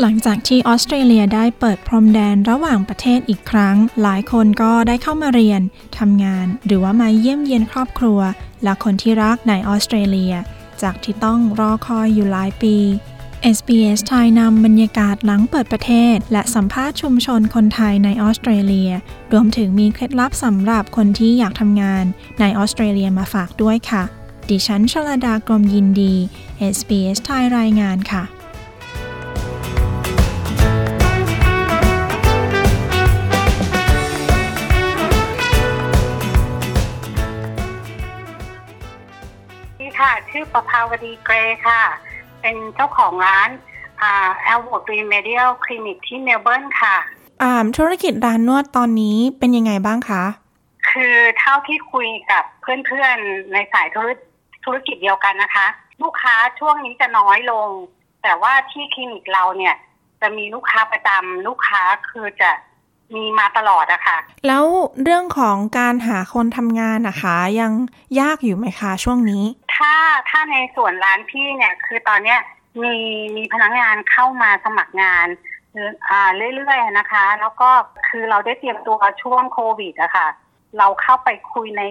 หลังจากที่ออสเตรเลียได้เปิดพรมแดนระหว่างประเทศอีกครั้ง หลายคนก็ได้เข้ามาเรียนทำงาน หรือว่ามาเยี่ยมเยียนครอบครัว และคนที่รักในออสเตรเลีย จากที่ต้องรอคอยอยู่หลายปี SBS ไทยนำบรรยากาศหลังเปิดประเทศ และสัมภาษณ์ชุมชนคนไทยในออสเตรเลีย รวมถึงมีเคล็ดลับสำหรับคนที่อยากทำงานในออสเตรเลียมาฝากด้วยค่ะ ดิฉันชลดากรมยินดี SBS ไทยรายงานค่ะ ชื่อประภาวดีเกรค่ะ เป็นเจ้าของร้านอ่า Elwood Remedial Clinic ที่เมลเบิร์นค่ะอ่าธุรกิจร้านนวดตอนนี้เป็นยังไงบ้างคะ คือเท่าที่คุยกับเพื่อนๆในสายธุรธุรกิจเดียวกันนะคะ ลูกค้าช่วงนี้จะน้อยลง แต่ว่าที่คลินิกเราเนี่ย จะมีลูกค้าประจำลูกค้าคือจะ มีมาตลอดอะค่ะ แล้วเรื่องของการหาคนทำงานนะคะ ยังยากอยู่ไหมคะช่วงนี้ ถ้าถ้าในส่วนร้านพี่เนี่ย คือตอนเนี้ยมีมีพนักงานเข้ามาสมัครงานอ่าเรื่อยๆนะคะ แล้วก็คือเราได้เตรียมตัวช่วงโควิดอะค่ะ เราเข้าไปคุยใน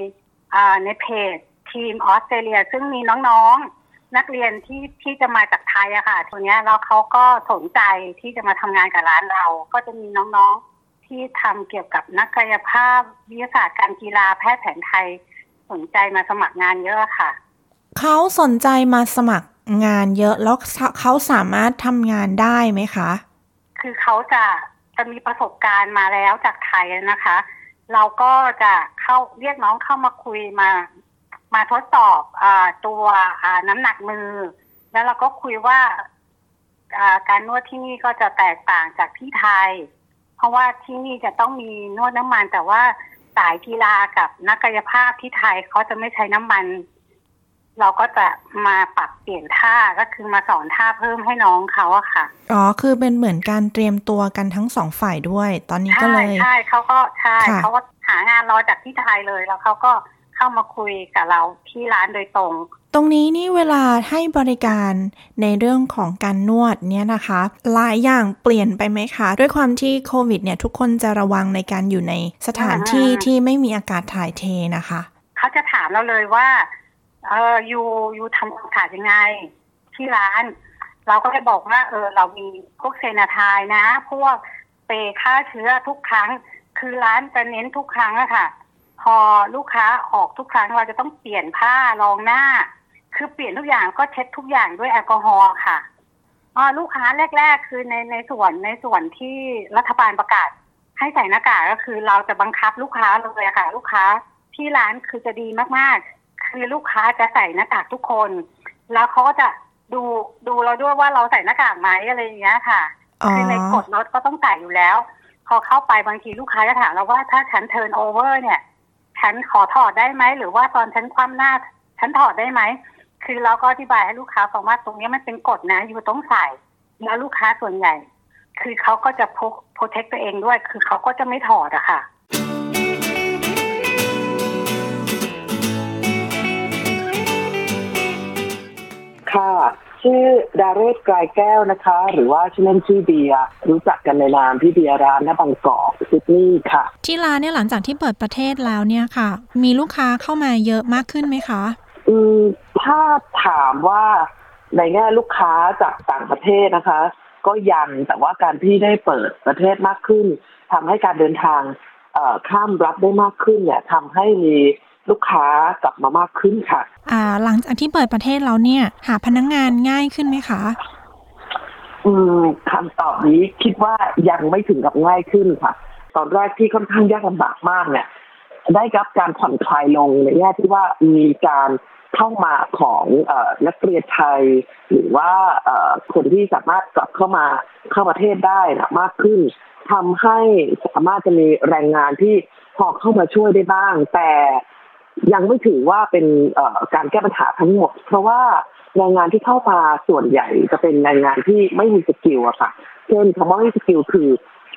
อ่าในเพจทีมออสเตรเลีย ซึ่งมีน้องๆนักเรียนที่ที่จะมาจากไทยอะค่ะตัวเนี้ยแล้วเขาก็สนใจที่จะมาทำงานกับร้านเรา ก็จะมีน้องๆ ที่ทำเกี่ยวกับนักกายภาพวิทยาศาสตร์การกีฬาแพทย์แผนไทยสนใจมาสมัครงานเยอะค่ะ เขาสนใจมาสมัครงานเยอะแล้วเขาสามารถทำงานได้ไหมคะ คือเขาจะจะมีประสบการณ์มาแล้วจากไทยนะคะ เราก็จะเข้าเรียกน้องเข้ามาคุยมา มาทดสอบอาตัวอ่าน้ำหนักมือ แล้วเราก็คุยว่าอ่าการนวดที่นี่ก็จะแตกต่างจากที่ไทยเพ ราะว่าที่นี่จะต้องมีนวดน้ำมัน แต่ว่าสายกีฬากับนักกายภาพที่ไทยเขาจะไม่ใช้น้ำมัน เราก็จะมาปรับเปลี่ยนท่าก็คือมาสอนท่าเพิ่มให้น้องเขาอะค่ะอ๋อคือเป็นเหมือนการเตรียมตัวกันทั้งสองฝ่ายด้วย ตอนนี้ก็ใช่เลยใช่เขาก็ใช่ค่ะเขาก็หางานรอจากที่ไทยเลยแล้วเขาก็เข้ามาคุยกับเราที่ร้านโดยตรง ตรงนี้นี่เวลาให้บริการในเรื่องของการนวดเนี่ยนะคะหลายอย่างเปลี่ยนไปไหมคะ ด้วยความที่โควิดเนี่ยทุกคนจะระวังในการอยู่ในสถานที่อ่าที่ไม่มีอากาศถ่ายเทนะคะ เขาจะถามเราเลยว่าเออยูยูทำความสะอาดยังไง ที่ร้าน เราก็เลยบอกว่า เออ เรามีพวกเซนาไทายนะ พวกเปรย์ฆ่าเชื้อทุกครั้ง คือร้านจะเน้นทุกครั้งอะค่ะ พอลูกค้าออกทุกครั้งเราจะต้องเปลี่ยนผ้ารองหน้า คือเปลี่ยนทุกอย่างก็เช็ดทุกอย่างด้วยแอลกอฮอล์ค่ะอ๋อลูกค้าแรก ๆ คือในในส่วนในส่วนที่รัฐบาลประกาศ ให้ใส่หน้ากากก็คือเราจะบังคับลูกค้าเลยอะค่ะ ลูกค้าที่ร้านคือจะดีมากๆ คือลูกค้าจะใส่หน้ากากทุกคน แล้วเขาก็จะดูดูเราด้วยว่าเราใส่หน้ากากไหมอะไรอย่างเงี้ยค่ะอ๋อคือในกฎรถก็ต้องใส่อยู่แล้ว พอเข้าไปบางทีลูกค้าจะถามเราว่าถ้าฉันเทิร์นโอเวอร์เนี่ย ฉันขอถอดได้ไหมหรือว่าตอนฉันคว่ำหน้า ฉันถอดได้ไหม คือเราก็อธิบายให้ลูกค้าฟังว่าตรงนี้มันเป็นกฎนะ อยู่ต้องใส่แล้วลูกค้าส่วนใหญ่ คือเขาก็จะพกโปรเทคตัวเองด้วย คือเขาก็จะไม่ถอดอะค่ะค่ะ ชื่อดาเรศไกรแก้วนะคะ หรือว่าชื่อเล่นชื่อเบียร์รู้จักกันในนามพี่เบียร์ร้านหน้าบางกอกซิดนีย์ค่ะ ที่ร้านเนี่ยหลังจากที่เปิดประเทศแล้วเนี่ยค่ะ มีลูกค้าเข้ามาเยอะมากขึ้นไหมคะ อืมถ้าถามว่าในแง่ลูกค้าจากต่างประเทศนะคะ ก็ยังแต่ว่าการที่ได้เปิดประเทศมากขึ้นทำให้การเดินทางเอ่อข้ามรัฐได้มากขึ้นเนี่ยทำให้มีลูกค้ากลับมามากขึ้นค่ะอ่าหลังจากที่เปิดประเทศแล้วเนี่ย หาพนักงงานง่ายขึ้นไหมคะ อืมคำตอบนี้คิดว่ายังไม่ถึงกับง่ายขึ้นค่ะ ตอนแรกที่ค่อนข้างยากลำบากมากเนี่ย ได้รับการผ่อนคลายลงในแง่ที่ว่ามีการ เข้ามาของอนักเรียนไทย หรือว่าคนที่สามารถกลับเข้ามาเข้าประเทศได้นะมากขึ้นทำให้สามารถจะมีแรงงานที่พอเข้ามาช่วยได้บ้าง แต่ยังไม่ถือว่าเป็นการแก้ปัญหาทั้งหมด เพราะว่าแรงงานที่เข้ามาส่วนใหญ่จะเป็นแรงงานที่ไม่มี skill อะค่ะเช่นคำว่าไม่มี skill คือ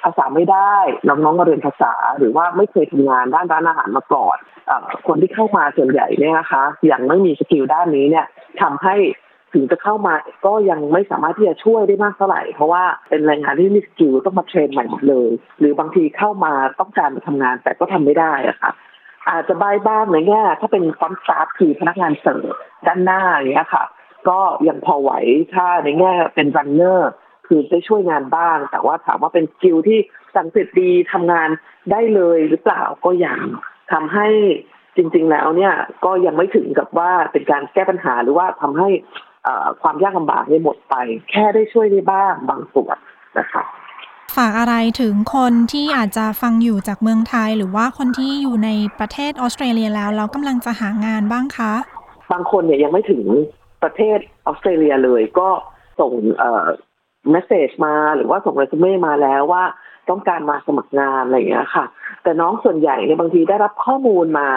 ภาษาไม่ได้น้องๆมาเรียนภาษา หรือว่าไม่เคยทำงานด้านร้านอาหารมาก่อน คนที่เข้ามาส่วนใหญ่เนี่ยนะคะยังไม่มี skill ด้านนี้เนี่ยทำให้ถึงจะเข้ามาก็ยังไม่สามารถที่จะช่วยได้มากเท่าไหร่ เพราะว่าเป็นแรงงานที่มี skill ต้องมา train ใหม่หมดเลย หรือบางทีเข้ามาต้องการมาทำงานแต่ก็ทำไม่ได้อะค่ะอาจจะได้บ้างในแง่ถ้าเป็น front staff คือพนักงานเสิร์ฟด้านหน้าอย่างเงี้ยค่ะ ก็ยังพอไหวถ้าในแง่เป็น runner คือได้ช่วยงานบ้าง แต่ว่าถามว่าเป็น skill ที่สังเกตดีทำงานได้เลยหรือเปล่าก็ยัง ทำให้จริง ๆ แล้วเนี่ยก็ยังไม่ถึงกับว่าเป็นการแก้ปัญหาหรือว่าทำให้เอ่อความยากลำบากเนี่ยหมดไป แค่ได้ช่วยได้บ้างบางส่วนนะคะฝากอะไรถึงคนที่อาจจะฟังอยู่จากเมืองไทย หรือว่าคนที่อยู่ในประเทศออสเตรเลียแล้วแล้วกำลังจะหางานบ้างคะ บางคนเนี่ยยังไม่ถึงประเทศออสเตรเลียเลยก็ส่งเอ่อเมสเซจมาหรือว่าส่งเรซูเม่มาแล้วว่าต้องการมาสมัครงานอะไรอย่างเงี้ยค่ะ แต่น้องส่วนใหญ่เนี่ยบางทีได้รับข้อมูลมา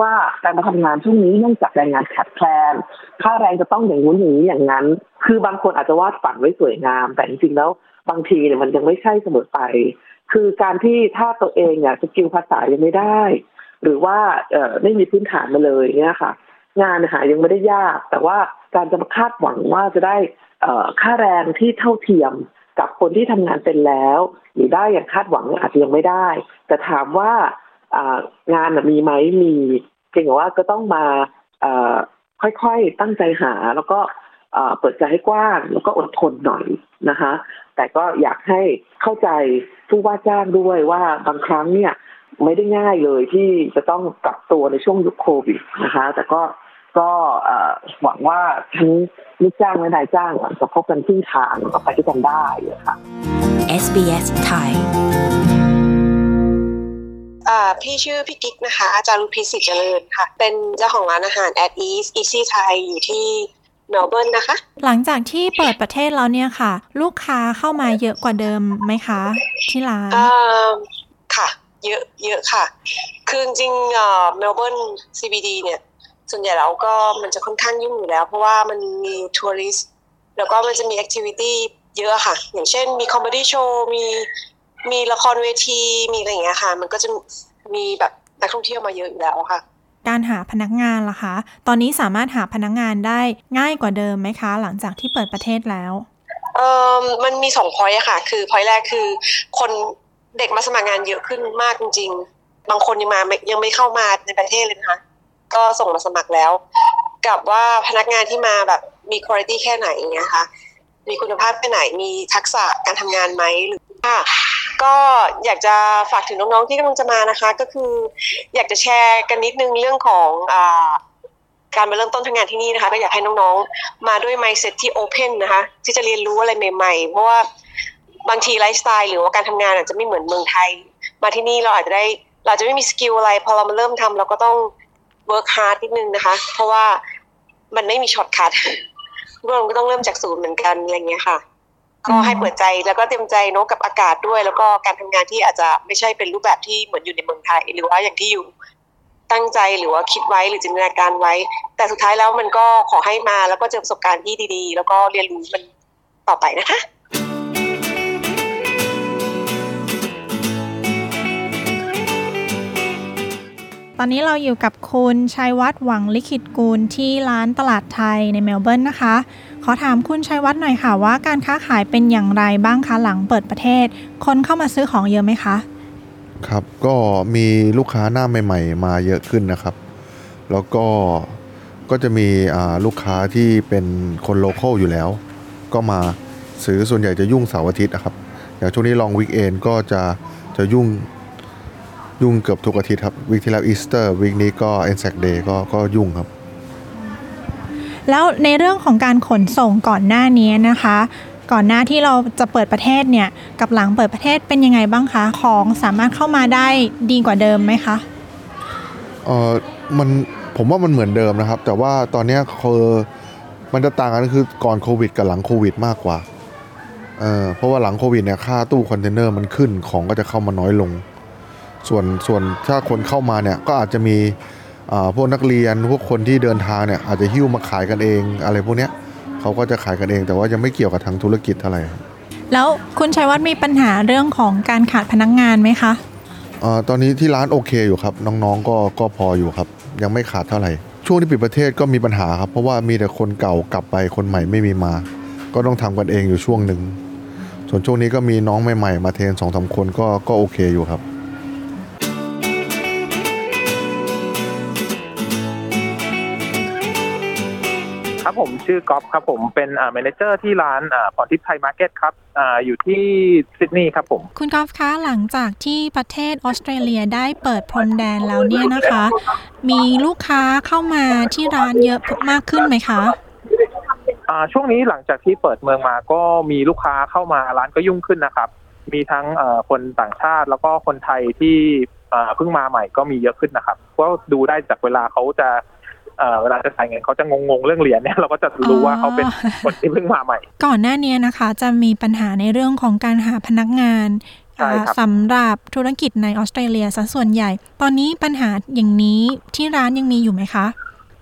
ว่าการมาทำงานช่วงนี้เนื่องจากแรงงานขาดแคลน ค่าแรงจะต้องอย่างนู้นอย่างนี้อย่างนั้น คือบางคนอาจจะวาดฝันไว้สวยงาม แต่จริงๆแล้วบางทีเนี่ยมันยังไม่ใช่เสมอไป คือการที่ถ้าตัวเองเนี่ยสกิลภาษายังไม่ได้ หรือว่าเอ่อไม่มีพื้นฐานมาเลยเนี่ยค่ะ งานหายังไม่ได้ยาก แต่ว่าการจะมาคาดหวังว่าจะได้เอ่อค่าแรงที่เท่าเทียม กับคนที่ทำงานเป็นแล้ว หรือได้อย่างคาดหวังอาจจะยังไม่ได้ แต่ถามว่าอ่างานมีไหมมีเพียงแต่ว่าก็ต้องมาอค่อยๆตั้งใจหา แล้วก็เอ่อเปิดใจให้กว้าง แล้วก็อดทนหน่อยนะคะ แต่ก็อยากให้เข้าใจผู้ว่าจ้างด้วยว่าบางครั้งเนี่ยไม่ได้ง่ายเลยที่จะต้องปรับตัวในช่วงยุคโควิดนะคะ แต่ก็ ก็เอ่อหวังว่าทั้งลูกจ้างและนายจ้างจะพบกันครึ่งทางแล้วก็ไปด้วยกันได้อะค่ะ SBS ไทยอ่าพี่ชื่อพี่กิ๊กนะคะ อาจารย์รุพิสิทธิ์เจริญค่ะ เป็นเจ้าของร้านอาหาร at ease easy Thai อยู่ที่เมลเบิร์นนะคะ หลังจากที่เปิดประเทศแล้วเนี่ยค่ะ ลูกค้าเข้ามาเยอะกว่าเดิมไหมคะ ที่ร้านอ่าค่ะ เยอะเยอะค่ะ คือจริงๆเอ่อเมลเบิร์น CBD เนี่ย ส่วนใหญ่แล้วก็มันจะค่อนข้างยุ่งอยู่แล้ว เพราะว่ามันมี tourist แล้วก็มันจะมี activity เยอะค่ะ อย่างเช่นมี comedy show มีมีละครเวทีมีอะไรอย่างเงี้ยค่ะ มันก็จะมีแบบนักท่องเที่ยวมาเยอะอยู่แล้วค่ะ การหาพนักงานล่ะคะ ตอนนี้สามารถหาพนักงานได้ง่ายกว่าเดิมไหมคะ หลังจากที่เปิดประเทศแล้วเอ่อมันมีสองพอยต์อะค่ะ คือพอยต์แรกคือ คนเด็กมาสมัครงานเยอะขึ้นมากจริง ๆ บางคนยังมาไม่ยังไม่เข้ามาในประเทศเลยนะคะ ก็ส่งมาสมัครแล้ว กับว่าพนักงานที่มาแบบมีคุณภาพแค่ไหนอย่างเงี้ยคะมีคุณภาพแค่ไหนมีทักษะการทำงานไหมหรือค่ะก็อยากจะฝากถึงน้องๆที่กำลังจะมานะคะ ก็คือ อยากจะแชร์กันนิดนึงเรื่องของอ่าการมาเริ่มต้นทำงานที่นี่นะคะก็อยากให้น้องๆ มาด้วย mindset ที่ open นะคะ ที่จะเรียนรู้อะไรใหม่ๆ เพราะว่าบางทีไลฟ์สไตล์หรือว่าการทำงานอาจจะไม่เหมือนเมืองไทย มาที่นี่เราอาจจะได้ เราจะไม่มี skill อะไร พอเรามาเริ่มทำเราก็ต้อง work hard นิดนึงนะคะ เพราะว่ามันไม่มี shortcut เราก็ต้องเริ่มจากศูนย์เหมือนกันอะไรเงี้ยค่ะก็ให้เปิดใจแล้วก็เตรียมใจเนอะกับอากาศด้วย แล้วก็การทำงานที่อาจจะไม่ใช่เป็นรูปแบบที่เหมือนอยู่ในเมืองไทย หรือว่าอย่างที่อยู่ตั้งใจหรือว่าคิดไว้หรือจินตนาการไว้ แต่สุดท้ายแล้วมันก็ขอให้มาแล้วก็เจอประสบการณ์ที่ดีๆ แล้วก็เรียนรู้มันต่อไปนะคะ ตอนนี้เราอยู่กับคุณชัยวัฒน์หวังลิขิตกูลที่ร้านตลาดไทยในเมลเบิร์นนะคะ ขอถามคุณชัยวัฒน์หน่อยค่ะว่าการค้าขายเป็นอย่างไรบ้างคะหลังเปิดประเทศ คนเข้ามาซื้อของเยอะไหมคะ ครับก็มีลูกค้าหน้าใหม่ ๆ มาเยอะขึ้นนะครับ แล้วก็ก็จะมีลูกค้าที่เป็นคน local อยู่แล้ว ก็มาซื้อส่วนใหญ่จะยุ่งเสาร์อาทิตย์นะครับอย่างช่วงนี้ long weekend ก็จะจะยุ่ง ยุ่งเกือบทุกอาทิตย์ครับ week ที่แล้ว Easter week นี้ก็ Anzac Day ก็ก็ยุ่งครับ แล้วในเรื่องของการขนส่งก่อนหน้านี้นะคะ ก่อนหน้าที่เราจะเปิดประเทศเนี่ยกับหลังเปิดประเทศเป็นยังไงบ้างคะของสามารถเข้ามาได้ดีกว่าเดิมไหมคะเออมันผมว่ามันเหมือนเดิมนะครับ แต่ว่าตอนเนี้ยคือมันจะต่างกันคือก่อนโควิด กับหลังโควิด มากกว่าเออเพราะว่าหลังโควิดเนี่ยค่าตู้คอนเทนเนอร์มันขึ้นของก็จะเข้ามาน้อยลง ส่วนส่วนถ้าคนเข้ามาเนี่ยก็อาจจะมีอ่าพวกนักเรียนพวกคนที่เดินทางเนี่ยอาจจะหิ้วมาขายกันเอง อะไรพวกเนี้ยเขาก็จะขายกันเอง แต่ว่ายังไม่เกี่ยวกับทางธุรกิจเท่าไหร่ครับแล้วคุณชัยวัฒน์มีปัญหาเรื่องของการขาดพนักงานไหมคะอ่าตอนนี้ที่ร้านโอเคอยู่ครับน้องๆก็ก็พออยู่ครับ ยังไม่ขาดเท่าไหร่ช่วงที่ปิดประเทศก็มีปัญหาครับ เพราะว่ามีแต่คนเก่ากลับไปคนใหม่ไม่มีมา ก็ต้องทำกันเองอยู่ช่วงหนึ่งส่วนช่วงนี้ก็มีน้องใหม่ๆ มา train สองสามคนก็ก็โอเคอยู่ครับ ชื่อก๊อฟครับผมเป็นอ่า manager ที่ร้านอ่าพรทิพย์ Thai Market ครับอ่าอยู่ที่ซิดนีย์ครับผม คุณกอล์ฟคะหลังจากที่ประเทศออสเตรเลียได้เปิดพรมแดนแล้วเนี่ยนะคะ มีลูกค้าเข้ามาที่ร้านเยอะมากขึ้นไหมคะอ่าช่วงนี้หลังจากที่เปิดเมืองมาก็มีลูกค้าเข้ามาร้านก็ยุ่งขึ้นนะครับ มีทั้งเอ่อคนต่างชาติแล้วก็คนไทยที่อ่าเพิ่งมาใหม่ก็มีเยอะขึ้นนะครับก็ดูได้จากเวลาเขาจะ เอ่อเวลาจะจ่ายเงินเขาจะงงๆเรื่องเหรียญเนี่ยเราก็จะรู้ว่าเขาเป็นคนที่เพิ่งมาใหม่ ก่อนหน้านี้นะคะ จะมีปัญหาในเรื่องของการหาพนักงานใช่ครับอ่าสำหรับธุรกิจในออสเตรเลียซะส่วนใหญ่ ตอนนี้ปัญหาอย่างนี้ที่ร้านยังมีอยู่ไหมคะ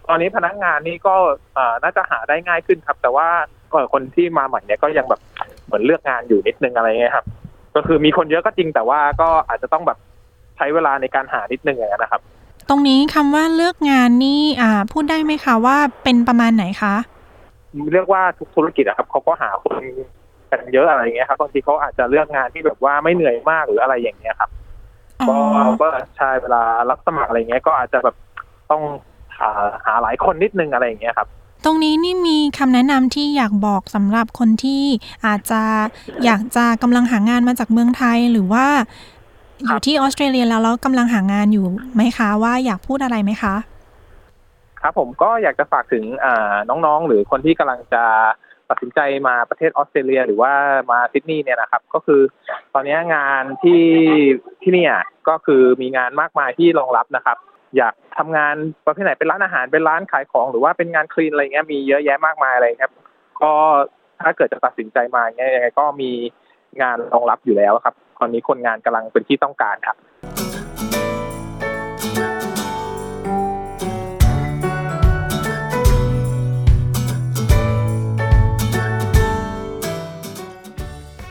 ตอนนี้พนักงานนี่ก็เอ่อน่าจะหาได้ง่ายขึ้นครับ แต่ว่าเอ่อคนที่มาใหม่เนี่ยก็ยังแบบเหมือนเลือกงานอยู่นิดนึงอะไรเงี้ยครับ ก็คือมีคนเยอะก็จริงแต่ว่าก็อาจจะต้องแบบใช้เวลาในการหานิดนึงอย่างนั้นนะครับ ตรงนี้คำว่าเลือกงานนี่อ่า พูดได้ไหมคะว่าเป็นประมาณไหนคะเรียกว่าทุกธุรกิจอะครับเขาก็หาคนกันเยอะอะไรเงี้ยครับบางทีเขาอาจจะเลือกงานที่แบบว่าไม่เหนื่อยมากหรืออะไรอย่างเงี้ยครับอ๋อก็ก็ใช่เวลารับสมัครอะไรเงี้ยก็อาจจะแบบต้องหาหาหลายคนนิดนึงอะไรอย่างเงี้ยครับ ตรงนี้นี่มีคำแนะนำที่อยากบอกสำหรับคนที่อาจจะอยากจะกำลังหางานมาจากเมืองไทยหรือว่า อครับยู่ที่ออสเตรเลียแล้วแล้วกำลังหางานอยู่ไหมคะว่าอยากพูดอะไรไหมคะ ครับผมก็อยากจะฝากถึงอ่าน้องๆ หรือคนที่กำลังจะตัดสินใจมาประเทศออสเตรเลีย หรือว่ามาซิดนีย์เนี่ยนะครับ ก็คือตอนนี้งานที่ที่เนี่ยก็คือมีงานมากมายที่รองรับนะครับ อยากทำงานประเภทไหนเป็นร้านอาหารเป็นร้านขายของ หรือว่าเป็นงานคลีนอะไรเงี้ยมีเยอะแยะมากมายอะไรครับ ก็ถ้าเกิดจะตัดสินใจมาเงี้ยยังไงก็มีงานรองรับอยู่แล้วครับ ตอนนี้คนงานกำลังเป็นที่ต้องการครับ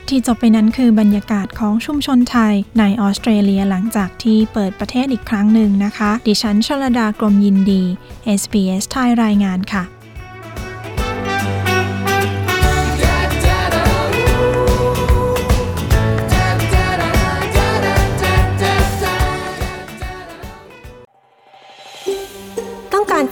ที่จบไปนั้นคือบรรยากาศของชุมชนไทยในออสเตรเลียหลังจากที่เปิดประเทศอีกครั้งหนึ่งนะคะ ดิฉันชลดากรมยินดี SBS ไทยรายงานค่ะ